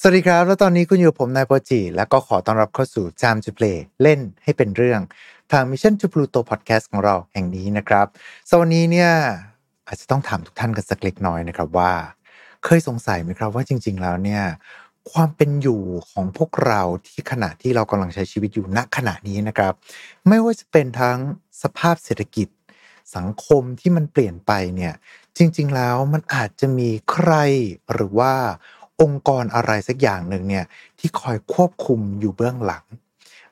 สวัสดีครับ แล้วตอนนี้คุณอยู่ผมนายโปจิ แล้วก็ขอต้อนรับเข้าสู่ Time to Play เล่นให้เป็นเรื่องทาง Mission to Pluto Podcast ของเราแห่งนี้นะครับสวันนี้เนี่ยอาจจะต้องถามทุกท่านกันสักเล็กน้อยนะครับว่า เคยสงสัยไหมครับว่าจริง ๆ แล้วเนี่ยความเป็นอยู่ของพวกเราที่ขณะที่เรากำลังใช้ชีวิตอยู่ณขณะนี้นะครับ ไม่ว่าจะเป็นทั้งสภาพเศรษฐกิจ สังคมที่มันเปลี่ยนไปเนี่ยจริง ๆ แล้วมันอาจจะมีใครหรือว่า องค์กรอะไรสักอย่างหนึ่งเนี่ยที่คอยควบคุมอยู่เบื้องหลัง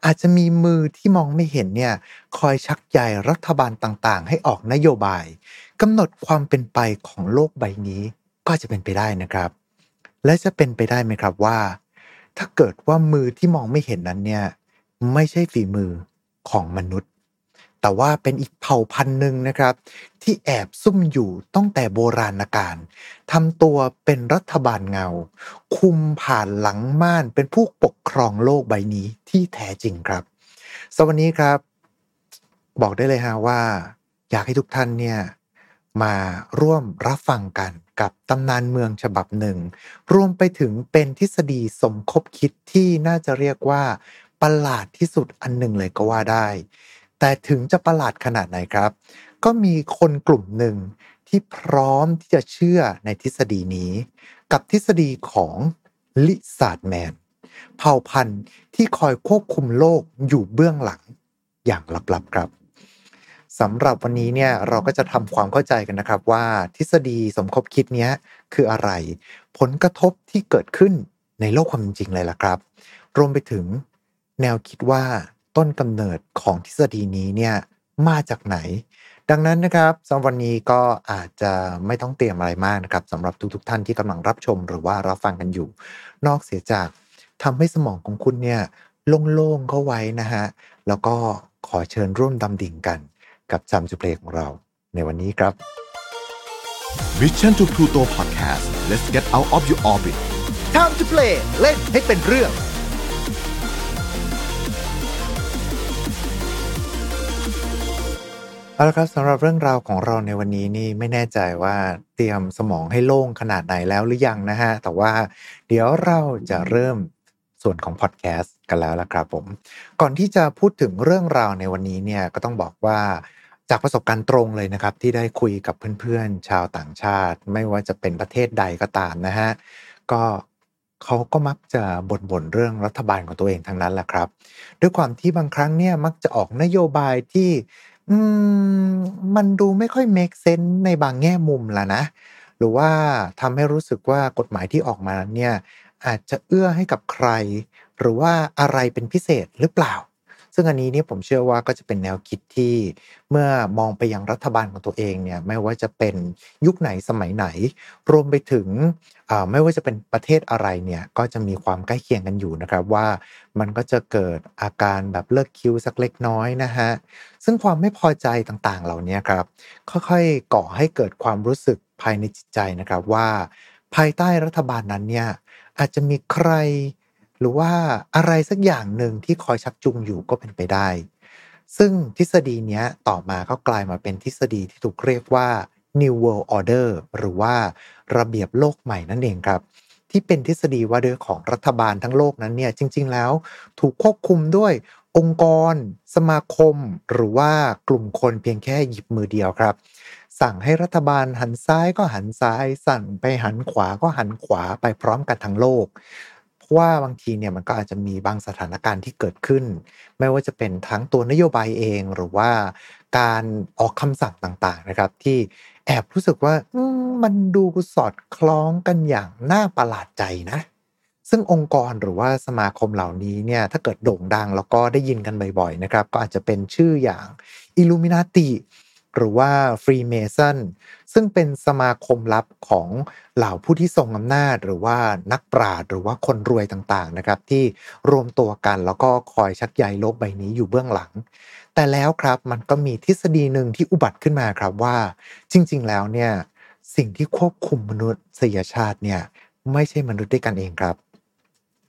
อาจจะมีมือที่มองไม่เห็นเนี่ยคอยชักใยรัฐบาลต่างๆ ให้ออกนโยบายกำหนดความเป็นไปของโลกใบนี้ก็จะเป็นไปได้นะครับ และจะเป็นไปได้ไหมครับว่า ถ้าเกิดว่ามือที่มองไม่เห็นนั้นเนี่ยไม่ใช่ฝีมือของมนุษย์ แต่ว่าเป็นอีกเผ่าพันธุ์หนึ่งนะครับ ที่แอบซุ่มอยู่ตั้งแต่โบราณกาลทำตัวเป็นรัฐบาลเงา คุมผ่านหลังม่านเป็นผู้ปกครองโลกใบนี้ที่แท้จริงครับสวัสดีครับ บอกได้เลยฮะว่า อยากให้ทุกท่านเนี่ยมาร่วมรับฟังกันกับตำนานเมืองฉบับหนึ่ง รวมไปถึงเป็นทฤษฎีสมคบคิดที่น่าจะเรียกว่าประหลาดที่สุดอันหนึ่งเลยก็ว่าได้ แต่ถึงจะประหลาดขนาดไหนครับ ก็มีคนกลุ่มหนึ่งที่พร้อมที่จะเชื่อในทฤษฎีนี้ กับทฤษฎีของลิซาร์ดแมนเผ่าพันธุ์ที่คอยควบคุมโลกอยู่เบื้องหลังอย่างลับๆครับสำหรับวันนี้เนี่ยเราก็จะทำความเข้าใจกันนะครับว่าทฤษฎีสมคบคิดนี้คืออะไร ผลกระทบที่เกิดขึ้นในโลกความจริงเลยล่ะครับ รวมไปถึงแนวคิดว่า ต้นกำเนิดของทฤษฎีนี้เนี่ยมาจากไหน ดังนั้นนะครับสำหรับวันนี้ก็อาจจะไม่ต้องเตรียมอะไรมากนะครับสำหรับทุกๆทท่านที่กำลังรับชมหรือว่ารับฟังกันอยู่ นอกเสียจากทำให้สมองของคุณเนี่ยโล่งๆเข้าไว้นะฮะแล้วก็ขอเชิญร่วมดำดิ่งกันกับจำจุเพลงของเราในวันนี้ครับ Mission to Pluto Podcast let's get out of your orbit time to play เล่นให้เป็นเรื่อง เอาละครับสำหรับเรื่องราวของเราในวันนี้นี่ไม่แน่ใจว่าเตรียมสมองให้โล่งขนาดไหนแล้วหรือยังนะฮะ แต่ว่าเดี๋ยวเราจะเริ่มส่วนของพอดแคสต์กันแล้วละครับผม ก่อนที่จะพูดถึงเรื่องราวในวันนี้เนี่ยก็ต้องบอกว่าจากประสบการณ์ตรงเลยนะครับ ที่ได้คุยกับเพื่อนๆ ชาวต่างชาติ ไม่ว่าจะเป็นประเทศใดก็ตามนะฮะก็เขาก็มักจะบ่นๆเรื่องรัฐบาลของตัวเองทั้งนั้นแหละครับ ด้วยความที่บางครั้งเนี่ยมักจะออกนโยบายที่ อืม มันดูไม่ค่อยเมคเซนส์ในบางแง่มุมล่ะนะ หรือว่าทำให้รู้สึกว่ากฎหมายที่ออกมาเนี่ย อาจจะเอื้อให้กับใคร หรือว่าอะไรเป็นพิเศษหรือเปล่า ซึ่งอันนี้เนี่ยผมเชื่อว่าก็จะเป็นแนวคิดที่เมื่อมองไปยังรัฐบาลของตัวเองเนี่ยไม่ว่าจะเป็นยุคไหนสมัยไหน รวมไปถึง ไม่ว่าจะเป็นประเทศอะไรเนี่ยก็จะมีความใกล้เคียงกันอยู่นะครับว่ามันก็จะเกิดอาการแบบเลิกคิวสักเล็กน้อยนะฮะซึ่งความไม่พอใจต่างๆ เหล่านี้ครับ ค่อยๆก่อให้เกิดความรู้สึกภายในจิตใจนะครับว่า ภายใต้รัฐบาลนั้นเนี่ยอาจจะมีใคร หรือว่าอะไรสักอย่างหนึ่งที่คอยชักจูงอยู่ก็เป็นไปได้ ซึ่งทฤษฎีนี้ต่อมาก็กลายมาเป็นทฤษฎีที่ถูกเรียกว่า New World Order หรือว่าระเบียบโลกใหม่นั่นเองครับ ที่เป็นทฤษฎีว่าด้วยของรัฐบาลทั้งโลกนั้นเนี่ยจริง ๆ แล้วถูกควบคุมด้วยองค์กร สมาคม หรือว่ากลุ่มคนเพียงแค่หยิบมือเดียวครับ สั่งให้รัฐบาลหันซ้ายก็หันซ้าย สั่งไปหันขวาก็หันขวาไปพร้อมกันทั้งโลกราะว่าบางทีเนี่ยมันก็อาจจะมีบางสถานการณ์ที่เกิดขึ้น ไม่ว่าจะเป็นทั้งตัวนโยบายเองหรือว่าการออกคำสั่งต่างๆนะครับ ที่ แอบรู้สึกว่ามันดูสอดคล้องกันอย่างน่าประหลาดใจนะ ซึ่งองค์กรหรือว่าสมาคมเหล่านี้เนี่ยถ้าเกิดโด่งดังแล้วก็ได้ยินกันบ่อยๆนะครับ ก็อาจจะเป็นชื่ออย่างอิลูมินาติ หรือว่าฟรีเมซันซึ่งเป็นสมาคมลับของเหล่าผู้ที่ทรงอำนาจ หรือว่านักปราชญ์หรือว่าคนรวยต่างๆนะครับ ที่รวมตัวกันแล้วก็คอยชักใยโลกใบนี้อยู่เบื้องหลัง แต่แล้วครับมันก็มีทฤษฎีหนึ่งที่อุบัติขึ้นมาครับว่า จริง ๆ แล้วเนี่ยสิ่งที่ควบคุมมนุษยชาติเนี่ยไม่ใช่มนุษย์ด้วยกันเองครับ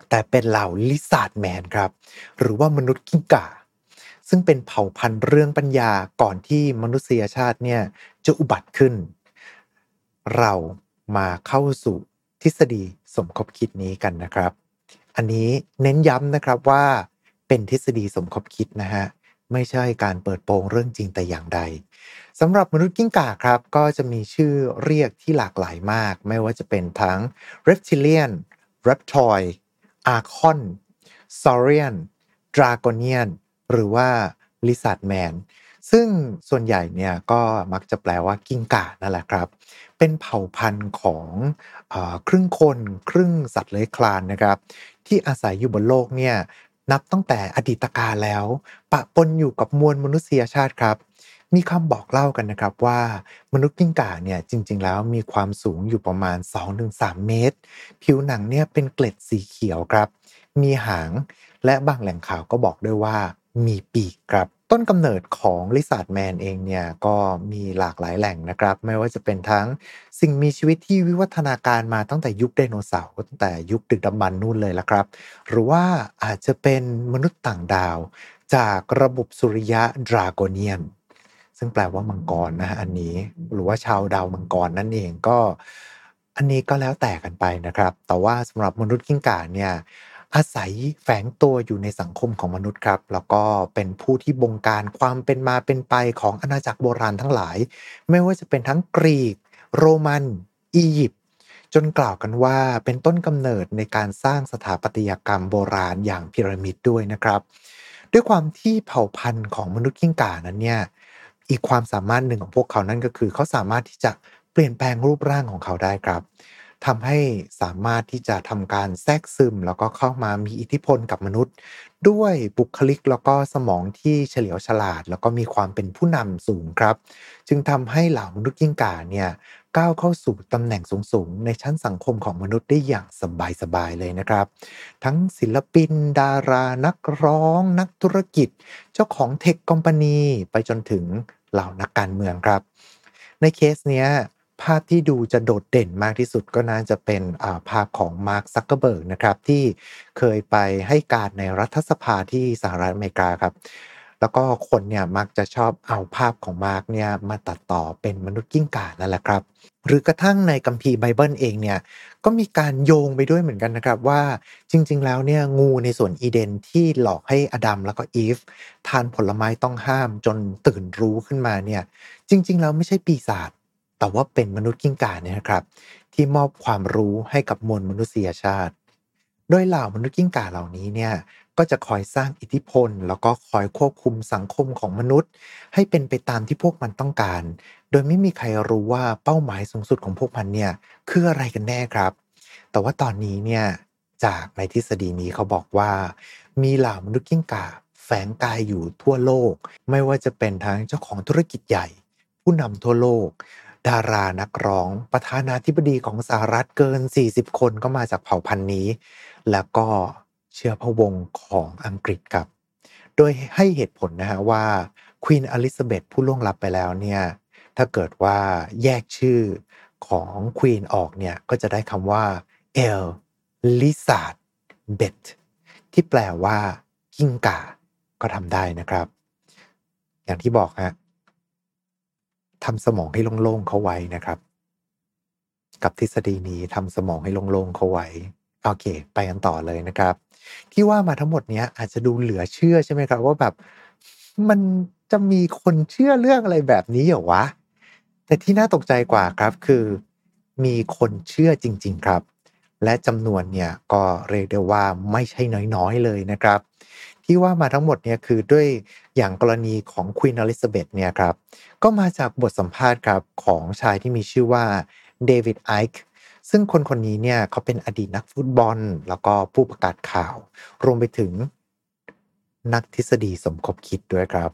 แต่เป็นเหล่า lizard man ครับ หรือว่ามนุษย์กิ้งก่า ซึ่งเป็นเผ่าพันธุ์เรื่องปัญญาก่อนที่มนุษยชาติเนี่ยจะอุบัติขึ้น เรามาเข้าสู่ทฤษฎีสมคบคิดนี้กันนะครับ อันนี้เน้นย้ำนะครับว่าเป็นทฤษฎีสมคบคิดนะฮะไม่ใช่การเปิดโปงเรื่องจริงแต่อย่างใดสำหรับมนุษย์กิ้งก่าครับ ก็จะมีชื่อเรียกที่หลากหลายมาก ไม่ว่าจะเป็นทั้ง reptilian reptoid archon saurian dragonian หรือว่า lizard man ซึ่งส่วนใหญ่เนี่ยก็มักจะแปลว่ากิ้งก่านั่นแหละครับ เป็นเผ่าพันธุ์ของอครึ่งคนครึ่งสัตว์เลื้อยคลานนะครับ ที่อาศัยอยู่บนโลกเนี่ยนับตั้งแต่อดีตกาลแล้ว ปะปนอยู่กับมวลมนุษยชาติครับ มีคำบอกเล่ากันนะครับว่ามนุษย์กิ้งก่าเนี่ยจริง ๆ แล้วมีความสูงอยู่ประมาณ 2-3 เมตร ผิวหนังเนี่ยเป็นเกล็ดสีเขียวครับ มีหางและบางแหล่งข่าวก็บอกด้วยว่า มีปีกครับต้นกำเนิดของ lizardman เองเนี่ยก็มีหลากหลายแหล่งนะครับ ไม่ว่าจะเป็นทั้งสิ่งมีชีวิตที่วิวัฒนาการมาตั้งแต่ยุคไดโนเสาร์ตั้งแต่ยุคดึกดำบรรพ์นู่นเลยละครับ หรือว่าอาจจะเป็นมนุษย์ต่างดาว จากระบบสุริยะ Draconian ซึ่งแปลว่ามังกรนะฮะอันนี้หรือว่าชาวดาวมังกรนั่นเองก็ อันนี้ก็แล้วแต่กันไปนะครับ แต่ว่าสำหรับมนุษย์กิ้งก่าเนี่ย อาศัยแฝงตัวอยู่ในสังคมของมนุษย์ครับ แล้วก็เป็นผู้ที่บงการความเป็นมาเป็นไปของอาณาจักรโบราณทั้งหลาย ไม่ว่าจะเป็นทั้งกรีก โรมัน อียิปต์จนกล่าวกันว่าเป็นต้นกำเนิดในการสร้างสถาปัตยกรรมโบราณอย่างพีระมิดด้วยนะครับ ด้วยความที่เผ่าพันธุ์ของมนุษย์กิ้งก่านั้นเนี่ยอีกความสามารถหนึ่งของพวกเขานั่นก็คือ เขาสามารถที่จะเปลี่ยนแปลงรูปร่างของเขาได้ครับ ทำให้สามารถที่จะทำการแทรกซึม แล้วก็เข้ามามีอิทธิพลกับมนุษย์ ด้วยบุคลิกแล้วก็สมองที่เฉลียวฉลาด แล้วก็มีความเป็นผู้นำสูงครับ จึงทำให้เหล่ามนุษย์ยิ่งก่าเนี่ยก้าวเข้าสู่ตำแหน่งสูงๆ ในชั้นสังคมของมนุษย์ได้อย่างสบายๆเลยนะครับ ทั้งศิลปิน ดารานักร้อง นักธุรกิจ เจ้าของ tech company ไปจนถึงเหล่านักการเมืองครับ ในเคสเนี้ย ภาพที่ดูจะโดดเด่นมากที่สุดก็น่าจะเป็นภาพของมาร์คซักเกอร์เบิร์กนะครับที่เคยไปให้การในรัฐสภาที่สหรัฐอเมริกาครับ แล้วก็คนเนี่ยมักจะชอบเอาภาพของมาร์กเนี่ยมาตัดต่อเป็นมนุษย์กิ้งก่านั่นแหละครับ หรือกระทั่งในคัมภีร์ไบเบิลเองเนี่ยก็มีการโยงไปด้วยเหมือนกันนะครับว่าจริง ๆ แล้วเนี่ยงูในสวนอีเดนที่หลอกให้อดัมแล้วก็อีฟทานผลไม้ต้องห้ามจนตื่นรู้ขึ้นมาเนี่ยจริง ๆ แล้วไม่ใช่ปีศาจ แต่ว่าเป็นมนุษย์กิ้งก่าเนี่ยครับ ที่มอบความรู้ให้กับมวลมนุษยชาติ โดยเหล่ามนุษย์กิ้งก่าเหล่านี้เนี่ยก็จะคอยสร้างอิทธิพล แล้วก็คอยควบคุมสังคมของมนุษย์ ให้เป็นไปตามที่พวกมันต้องการ โดยไม่มีใครรู้ว่าเป้าหมายสูงสุดของพวกมันเนี่ยคืออะไรกันแน่ครับ แต่ว่าตอนนี้เนี่ยจากในทฤษฎีนี้เขาบอกว่า มีเหล่ามนุษย์กิ้งก่าแฝงกายอยู่ทั่วโลก ไม่ว่าจะเป็นทั้งเจ้าของธุรกิจใหญ่ ผู้นำทั่วโลก ดารานักร้อง ประธานาธิบดีของสหรัฐเกิน 40 คนก็มาจากเผ่าพันธุ์นี้ แล้วก็เชื้อพระวงศ์ของอังกฤษครับ โดยให้เหตุผลนะฮะว่าควีนอลิซาเบธผู้ล่วงลับไปแล้วเนี่ยถ้าเกิดว่าแยกชื่อของควีนออกเนี่ยก็จะได้คำว่าเอลลิซาดเบธที่แปลว่ากิ้งก่าก็ทำได้นะครับ อย่างที่บอกฮะ ทำสมองให้โล่งๆเขาไว้นะครับ กับทฤษฎีนี้ทำสมองให้โล่งๆเขาไว้โอเค ไปกันต่อเลยนะครับ ที่ว่ามาทั้งหมดเนี้ยอาจจะดูเหลือเชื่อใช่ไหมครับ ว่าแบบมันจะมีคนเชื่อเรื่องอะไรแบบนี้เหรอวะ แต่ที่น่าตกใจกว่าครับคือ มีคนเชื่อจริง ๆ ครับ และจำนวนเนี่ยก็เรียกได้ว่าไม่ใช่น้อยๆเลยนะครับ ที่ว่ามาทั้งหมดเนี่ยคือด้วยอย่างกรณีของควีนอลิซาเบธเนี่ยครับก็มาจากบทสัมภาษณ์ครับของชายที่มีชื่อว่าเดวิดไอค์ซึ่งคนคนนี้เนี่ยเขาเป็นอดีตนักฟุตบอล แล้วก็ผู้ประกาศข่าว รวมไปถึงนักทฤษฎีสมคบคิดด้วยครับ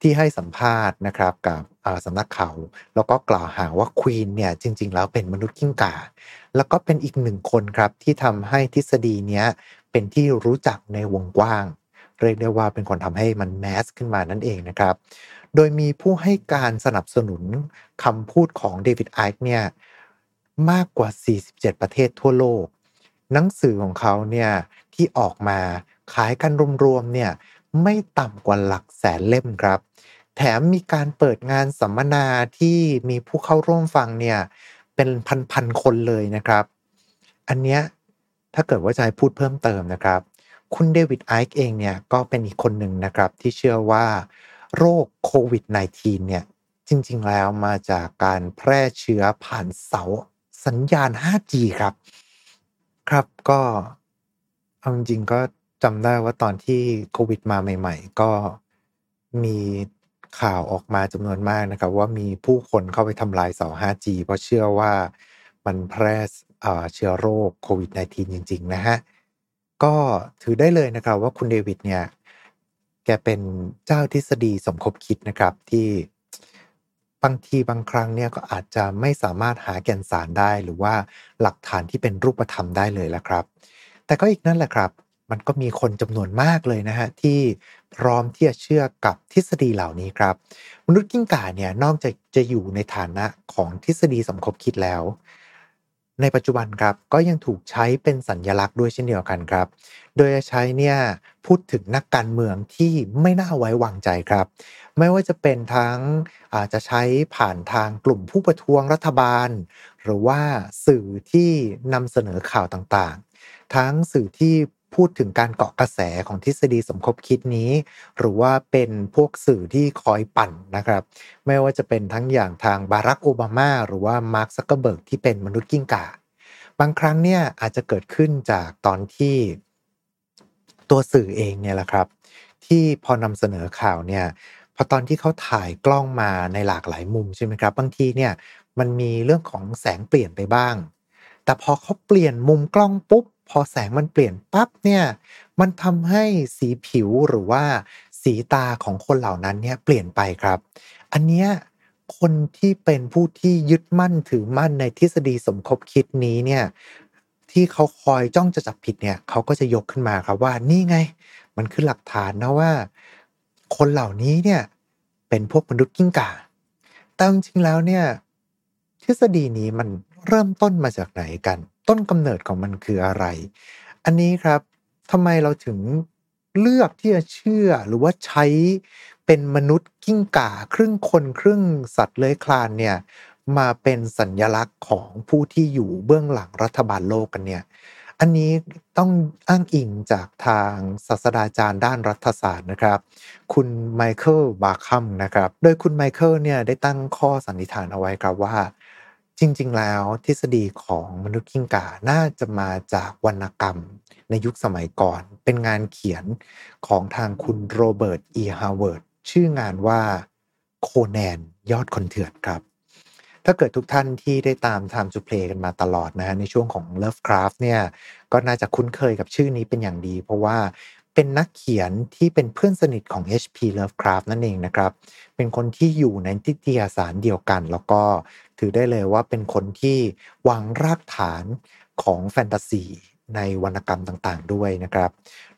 ที่ให้สัมภาษณ์นะครับกับสำนักข่าวแล้วก็กล่าวหาว่าควีนเนี่ยจริง ๆ แล้วเป็นมนุษย์กิ้งก่า แล้วก็เป็นอีกหนึ่งคนครับที่ทำให้ทฤษฎีเนี้ยเป็นที่รู้จักในวงกว้าง เรียกได้ว่าเป็นคนทำให้มันแมสขึ้นมานั่นเองนะครับ โดยมีผู้ให้การสนับสนุนคำพูดของเดวิดไอค์เนี่ยมากกว่า 47 ประเทศทั่วโลก หนังสือของเขาเนี่ยที่ออกมาขายกันรวมๆเนี่ยไม่ต่ำกว่าหลักแสนเล่มครับ แถมมีการเปิดงานสัมมนาที่มีผู้เข้าร่วมฟังเนี่ยเป็นพันๆคนเลยนะครับ อันเนี้ยถ้าเกิดว่าจะให้พูดเพิ่มเติมนะครับ คุณเดวิดไอค์เองเนี่ยก็เป็นอีกคนหนึ่งนะครับที่เชื่อว่าโรคโควิด -19 เนี่ยจริงๆแล้วมาจากการแพร่เชื้อผ่านเสาสัญญาณ 5G ครับ ครับก็เอาจริงๆก็จำได้ว่าตอนที่โควิดมาใหม่ ๆ ก็มีข่าวออกมาจำนวนมากนะครับ ว่ามีผู้คนเข้าไปทำลายเสา 5G เพราะเชื่อว่ามันแพร่เชื้อโรคโควิด -19 จริง ๆ นะฮะ ก็ถือได้เลยนะครับว่าคุณเดวิดเนี่ยแกเป็นเจ้าทฤษฎีสมคบคิดนะครับที่บางทีบางครั้งเนี่ยก็อาจจะไม่สามารถหาแก่นสารได้หรือว่าหลักฐานที่เป็นรูปธรรมได้เลยละครับ แต่ก็อีกนั่นแหละครับ มันก็มีคนจำนวนมากเลยนะฮะที่พร้อมที่จะเชื่อกับทฤษฎีเหล่านี้ครับ มนุษย์กิ้งก่าเนี่ยนอกจากจะอยู่ในฐานะของทฤษฎีสมคบคิดแล้ว ในปัจจุบันครับก็ยังถูกใช้เป็นสัญญลักษณ์ด้วยเช่นเดียวกันครับ โดยจะใช้เนี่ยพูดถึงนักการเมืองที่ไม่น่าไว้วางใจครับ ไม่ว่าจะเป็นทั้งอาจจะใช้ผ่านทางกลุ่มผู้ประท้วงรัฐบาล หรือว่าสื่อที่นำเสนอข่าวต่างๆ ทั้งสื่อที่ พูดถึงการเกาะกระแสของทฤษฎีสมคบคิดนี้ หรือว่าเป็นพวกสื่อที่คอยปั่นนะครับ ไม่ว่าจะเป็นทั้งอย่างทางบารักโอบามาหรือว่ามาร์คซักเกอร์เบิร์กที่เป็นมนุษย์กิ้งก่าบางครั้งเนี่ยอาจจะเกิดขึ้นจากตอนที่ตัวสื่อเองเนี่ยแหละครับ ที่พอนำเสนอข่าวเนี่ยพอตอนที่เขาถ่ายกล้องมาในหลากหลายมุมใช่ไหมครับ บางทีเนี่ยมันมีเรื่องของแสงเปลี่ยนไปบ้าง แต่พอเขาเปลี่ยนมุมกล้องปุ๊บ พอแสงมันเปลี่ยนปั๊บเนี่ยมันทำให้สีผิวหรือว่าสีตาของคนเหล่านั้นเนี่ยเปลี่ยนไปครับ อันเนี้ยคนที่เป็นผู้ที่ยึดมั่นถือมั่นในทฤษฎีสมคบคิดนี้เนี่ยที่เขาคอยจ้องจะจับผิดเนี่ยเขาก็จะยกขึ้นมาครับว่านี่ไง มันคือหลักฐานนะว่า คนเหล่านี้เนี่ยเป็นพวกมนุษย์กิ้งก่าแต่จริงๆแล้วเนี่ยทฤษฎีนี้มัน เริ่มต้นมาจากไหนกัน ต้นกำเนิดของมันคืออะไร อันนี้ครับทำไมเราถึงเลือกที่จะเชื่อหรือว่าใช้เป็นมนุษย์กิ้งก่าครึ่งคนครึ่งสัตว์เลื้อยคลานเนี่ยมาเป็นสัญลักษณ์ของผู้ที่อยู่เบื้องหลังรัฐบาลโลกกันเนี่ย อันนี้ต้องอ้างอิงจากทางศาสตราจารย์ด้านรัฐศาสตร์นะครับ คุณไมเคิลบาร์คุนนะครับ โดยคุณไมเคิลเนี่ยได้ตั้งข้อสันนิษฐานเอาไว้ครับว่า จริง ๆ แล้วทฤษฎีของมนุษย์กิ้งก่าน่าจะมาจากวรรณกรรมในยุคสมัยก่อน เป็นงานเขียนของทางคุณโรเบิร์ตอีฮาวเวิร์ดชื่องานว่าโคแนนยอดคนเถื่อนครับ ถ้าเกิดทุกท่านที่ได้ตาม Time to Play กันมาตลอดนะฮะในช่วงของ Lovecraft เนี่ยก็น่าจะคุ้นเคยกับชื่อนี้เป็นอย่างดี เพราะว่า เป็นนักเขียนที่เป็นเพื่อนสนิทของ H.P. Lovecraft นั่นเองนะครับ เป็นคนที่อยู่ในนิตยสารเดียวกัน แล้วก็ถือได้เลยว่าเป็นคนที่วางรากฐานของแฟนตาซีในวรรณกรรมต่างๆ ด้วยนะครับ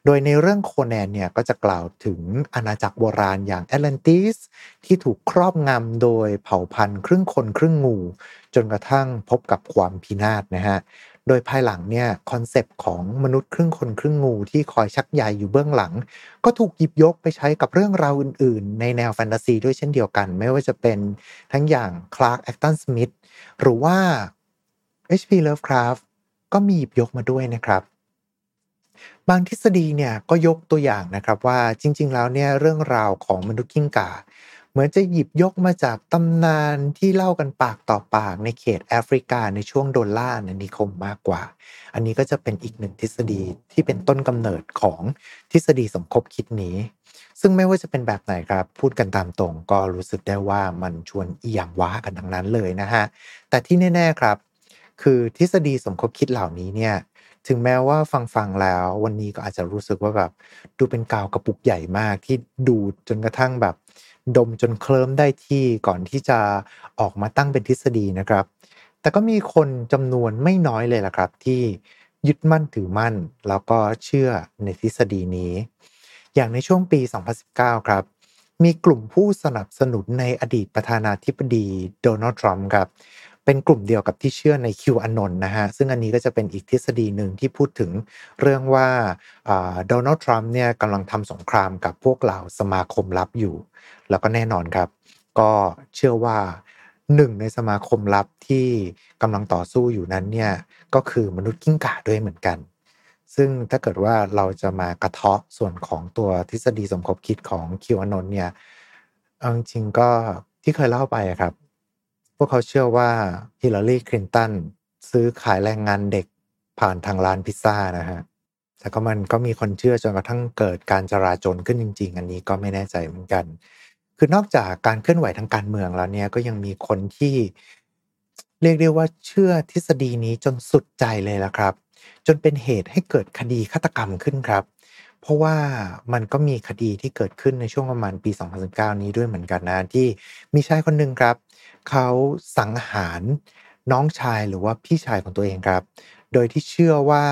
โดยในเรื่องโคแนนเนี่ยก็จะกล่าวถึงอาณาจักรโบราณอย่างแอตแลนติสที่ถูกครอบงำโดยเผ่าพันธุ์ครึ่งคนครึ่งงู จนกระทั่งพบกับความพินาศนะฮะ โดยภายหลังเนี่ยคอนเซปต์ของมนุษย์ครึ่งคนครึ่งงูที่คอยชักใยอยู่เบื้องหลัง ก็ถูกหยิบยกไปใช้กับเรื่องราวอื่น ๆ ในแนวแฟนตาซีด้วยเช่นเดียวกัน ไม่ว่าจะเป็นทั้งอย่างคลาร์กแอชตันสมิธหรือว่า H.P. Lovecraft ก็มีหยิบยกมาด้วยนะครับ บางทฤษฎีเนี่ยก็ยกตัวอย่างนะครับว่าจริง ๆ แล้วเนี่ยเรื่องราวของมนุษย์กิ้งก่า เหมือนจะหยิบยกมาจากตำนานที่เล่ากันปากต่อปากในเขตแอฟริกาในช่วงโดนล่าอาณานิคมมากกว่า อันนี้ก็จะเป็นอีกหนึ่งทฤษฎีที่เป็นต้นกำเนิดของทฤษฎีสมคบคิดนี้ ซึ่งไม่ว่าจะเป็นแบบไหนครับ พูดกันตามตรงก็รู้สึกได้ว่ามันชวนอียงว้ากันทั้งนั้นเลยนะฮะ แต่ที่แน่ๆครับ คือทฤษฎีสมคบคิดเหล่านี้เนี่ยถึงแม้ว่าฟังฟังแล้ววันนี้ก็อาจจะรู้สึกว่าแบบดูเป็นกาวกระปุกใหญ่มากที่ดูจนกระทั่งแบบ ดมจนเคลิ้มได้ที่ก่อนที่จะออกมาตั้งเป็นทฤษฎีนะครับ แต่ก็มีคนจำนวนไม่น้อยเลยล่ะครับ ที่ยึดมั่นถือมั่น แล้วก็เชื่อในทฤษฎีนี้ อย่างในช่วงปี 2019 ครับ มีกลุ่มผู้สนับสนุนในอดีตประธานาธิบดีโดนัลด์ทรัมป์ครับ เป็นกลุ่มเดียวกับที่เชื่อในคิวอนนนะฮะ ซึ่งอันนี้ก็จะเป็นอีกทฤษฎีหนึ่งที่พูดถึงเรื่องว่าโดนัลด์ทรัมป์เนี่ยกำลังทำสงครามกับพวกเหล่าสมาคมลับอยู่ แล้วก็แน่นอนครับ ก็เชื่อว่าหนึ่งในสมาคมลับที่กำลังต่อสู้อยู่นั้นเนี่ยก็คือมนุษย์กิ้งก่าด้วยเหมือนกัน ซึ่งถ้าเกิดว่าเราจะมากระเทาะส่วนของตัวทฤษฎีสมคบคิดของคิวอนนเนี่ยเอาจริงก็ที่เคยเล่าไปครับ พวกเขาเชื่อว่าฮิลลารีคลินตันซื้อขายแรงงานเด็กผ่านทางร้านพิซซ่านะฮะ แต่ก็มันก็มีคนเชื่อจนกระทั่งเกิดการจราจนขึ้นจริง ๆ อันนี้ก็ไม่แน่ใจเหมือนกัน คือนอกจากการเคลื่อนไหวทางการเมืองแล้วเนี่ยก็ยังมีคนที่เรียกได้ว่าเชื่อทฤษฎีนี้จนสุดใจเลยละครับ จนเป็นเหตุให้เกิดคดีฆาตกรรมขึ้นครับ เพราะว่ามันก็มีคดีที่เกิดขึ้นในช่วงประมาณปี 2019 นี้ด้วยเหมือนกันนะที่มีชายคนหนึ่งครับ เขาสังหารน้องชายหรือว่าพี่ชายของตัวเองครับ โดยที่เชื่อว่า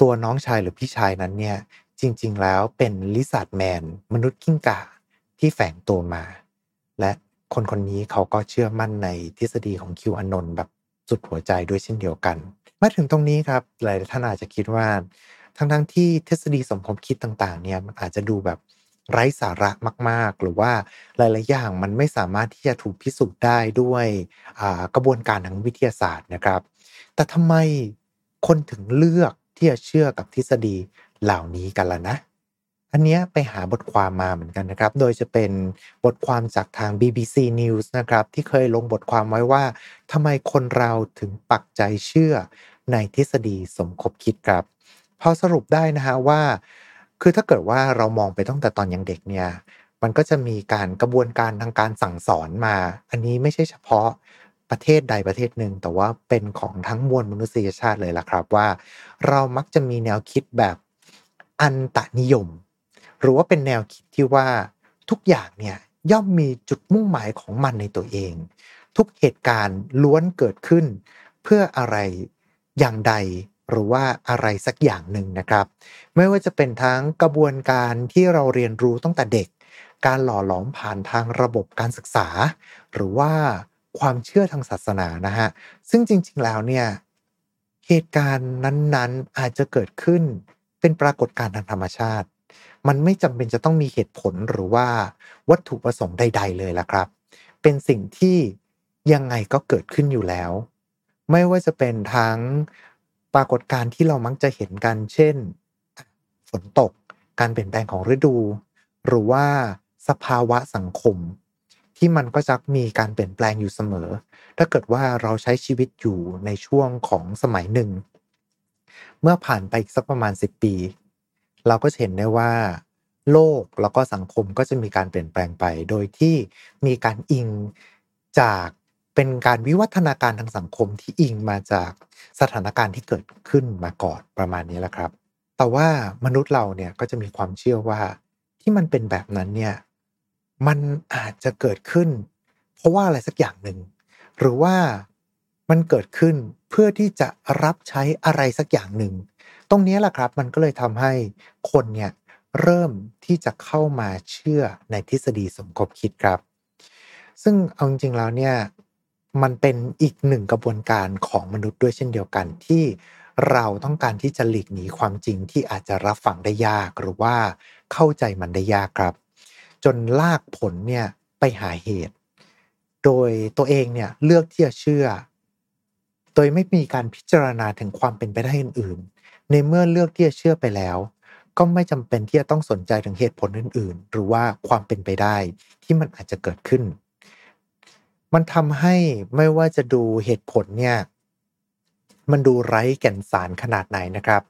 ตัวน้องชายหรือพี่ชายนั้นเนี่ยจริง ๆ แล้วเป็น lizardman มนุษย์กิ้งก่าที่แฝงตัวมา และคนคนนี้เขาก็เชื่อมั่นในทฤษฎีของ QAnon แบบสุดหัวใจด้วยเช่นเดียวกัน มาถึงตรงนี้ครับหลายท่านอาจจะคิดว่า ทั้งทั้งที่ทฤษฎีสมคบคิดต่าง ๆ เนี่ยมันอาจจะดูแบบ ไร้สาระมาก ๆ หรือว่าหลายๆอย่างมันไม่สามารถที่จะถูกพิสูจน์ได้ด้วยกระบวนการทางวิทยาศาสตร์นะครับ แต่ทำไมคนถึงเลือกที่จะเชื่อกับทฤษฎีเหล่านี้กันล่ะนะ อันนี้ไปหาบทความมาเหมือนกันนะครับ โดยจะเป็นบทความจากทาง BBC News นะครับ ที่เคยลงบทความไว้ว่าทำไมคนเราถึงปักใจเชื่อในทฤษฎีสมคบคิดครับ พอสรุปได้นะฮะว่า คือถ้าเกิดว่าเรามองไปตั้งแต่ตอนยังเด็กเนี่ย มันก็จะมีการกระบวนการทางการสั่งสอนมา อันนี้ไม่ใช่เฉพาะประเทศใดประเทศหนึ่ง แต่ว่าเป็นของทั้งมวลมนุษยชาติเลยล่ะครับว่า เรามักจะมีแนวคิดแบบอันตนิยม หรือว่าเป็นแนวคิดที่ว่าทุกอย่างเนี่ยย่อมมีจุดมุ่งหมายของมันในตัวเอง ทุกเหตุการณ์ล้วนเกิดขึ้น เพื่ออะไรอย่างใด หรือว่าอะไรสักอย่างหนึ่งนะครับ ไม่ว่าจะเป็นทั้งกระบวนการที่เราเรียนรู้ตั้งแต่เด็ก การหล่อหลอมผ่านทางระบบการศึกษา หรือว่าความเชื่อทางศาสนานะฮะซึ่งจริง ๆแล้วเนี่ยเหตุการณ์นั้นๆอาจจะเกิดขึ้นเป็นปรากฏการณ์ทางธรรมชาติ มันไม่จำเป็นจะต้องมีเหตุผลหรือว่าวัตถุประสงค์ใด ๆ เลยละครับ เป็นสิ่งที่ยังไงก็เกิดขึ้นอยู่แล้ว ไม่ว่าจะเป็นทั้ง ปรากฏการณ์ที่เรามักจะเห็นกัน เช่น ฝนตก การเปลี่ยนแปลงของฤดู หรือว่าสภาวะสังคม ที่มันก็จะมีการเปลี่ยนแปลงอยู่เสมอ ถ้าเกิดว่าเราใช้ชีวิตอยู่ในช่วงของสมัยหนึ่ง เมื่อผ่านไปอีกสักประมาณ 10 ปี เราก็เห็นได้ว่า โลกแล้วก็สังคมก็จะมีการเปลี่ยนแปลงไป โดยที่มีการอิงจาก เป็นการวิวัฒนาการทางสังคมที่อิงมาจากสถานการณ์ที่เกิดขึ้นมาก่อนประมาณนี้แหละครับ แต่ว่ามนุษย์เราเนี่ยก็จะมีความเชื่อว่าที่มันเป็นแบบนั้นเนี่ยมันอาจจะเกิดขึ้น เพราะว่าอะไรสักอย่างหนึ่งหรือว่ามันเกิดขึ้นเพื่อที่จะรับใช้อะไรสักอย่างหนึ่ง ตรงนี้แหละครับมันก็เลยทำให้คนเนี่ยเริ่มที่จะเข้ามาเชื่อในทฤษฎีสมคบคิดครับ ซึ่งเอาจริงๆแล้วเนี่ย มันเป็นอีกหนึ่งกระบวนการของมนุษย์ด้วยเช่นเดียวกันที่เราต้องการที่จะหลีกหนีความจริงที่อาจจะรับฟังได้ยากหรือว่าเข้าใจมันได้ยากครับ จนลากผลเนี่ยไปหาเหตุ โดยตัวเองเนี่ยเลือกที่จะเชื่อ โดยไม่มีการพิจารณาถึงความเป็นไปได้อื่นๆ ในเมื่อเลือกที่จะเชื่อไปแล้ว ก็ไม่จำเป็นที่จะต้องสนใจถึงเหตุผลอื่น ๆ หรือว่าความเป็นไปได้ที่มันอาจจะเกิดขึ้น มันทำให้ไม่ว่าจะดูเหตุผลเนี่ยมันดูไร้แก่นสารขนาดไหนนะครับ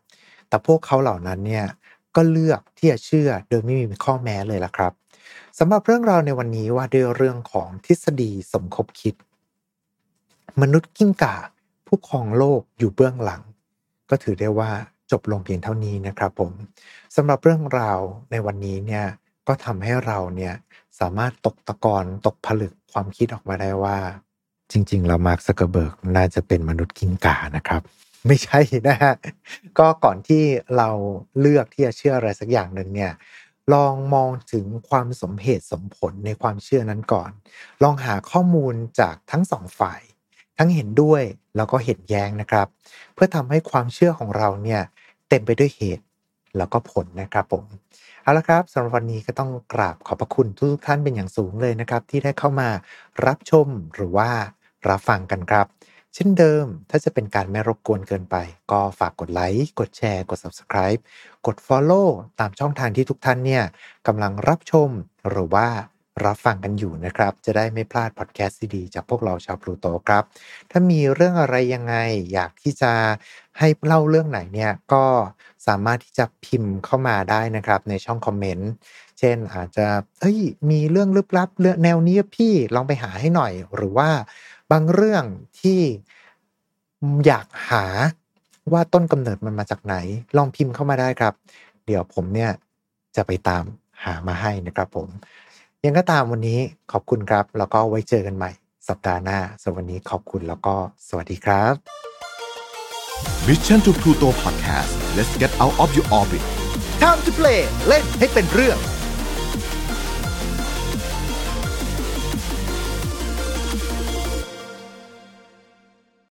แต่พวกเขาเหล่านั้นเนี่ยก็เลือกที่จะเชื่อโดยไม่มีข้อแม้เลยล่ะครับสำหรับเรื่องราวในวันนี้ว่าด้วยเรื่องของทฤษฎีสมคบคิด มนุษย์กิ้งก่าผู้ครองโลกอยู่เบื้องหลัง ก็ถือได้ว่าจบลงเพียงเท่านี้นะครับผมสำหรับเรื่องราวในวันนี้เนี่ยก็ทำให้เราเนี่ยสามารถตกตะกอนตกผลึก ความคิดออกมาได้ว่า จริง ๆ เรามาร์คซักเกอร์เบิร์กน่าจะเป็นมนุษย์กิ้งก่านะครับ ไม่ใช่นะฮะก็ก่อนที่เราเลือกที่จะเชื่ออะไรสักอย่างหนึ่งเนี่ยลองมองถึงความสมเหตุสมผลในความเชื่อนั้นก่อน ลองหาข้อมูลจากทั้งสองฝ่าย ทั้งเห็นด้วยแล้วก็เห็นแย้งนะครับ เพื่อทำให้ความเชื่อของเราเนี่ยเต็มไปด้วยเหตุ แล้วก็ผลนะครับผมเอาละครับสำหรับวันนี้ก็ต้องกราบขอบพระคุณทุกท่านเป็นอย่างสูงเลยนะครับ ที่ได้เข้ามารับชมหรือว่ารับฟังกันครับเช่นเดิมถ้าจะเป็นการไม่รบกวนเกินไป ก็ฝากกดไลค์กดแชร์ กด subscribe กด follow ตามช่องทางที่ทุกท่านเนี่ยกำลังรับชมหรือว่า รับฟังกันอยู่นะครับ จะได้ไม่พลาดพอดแคสต์ดีๆจากพวกเราชาวพลูโตครับ ถ้ามีเรื่องอะไรยังไง อยากที่จะให้เล่าเรื่องไหนเนี่ยก็สามารถที่จะพิมพ์เข้ามาได้นะครับ ในช่องคอมเมนต์เช่นอาจจะเอ้ยมีเรื่องลึกลับเรื่องแนวนี้พี่ลองไปหาให้หน่อย หรือว่าบางเรื่องที่อยากหาว่าต้นกำเนิดมันมาจากไหน ลองพิมพ์เข้ามาได้ครับ เดี๋ยวผมเนี่ยจะไปตามหามาให้นะครับผม ยังก็ตามวันนี้ขอบคุณครับ แล้วก็ไว้เจอกันใหม่ สัปดาห์หน้าสำหรับวันนี้ขอบคุณแล้วก็สวัสดีครับ Mission to Pluto Podcast let's get out of your orbit Time to play เล่นให้เป็นเรื่อง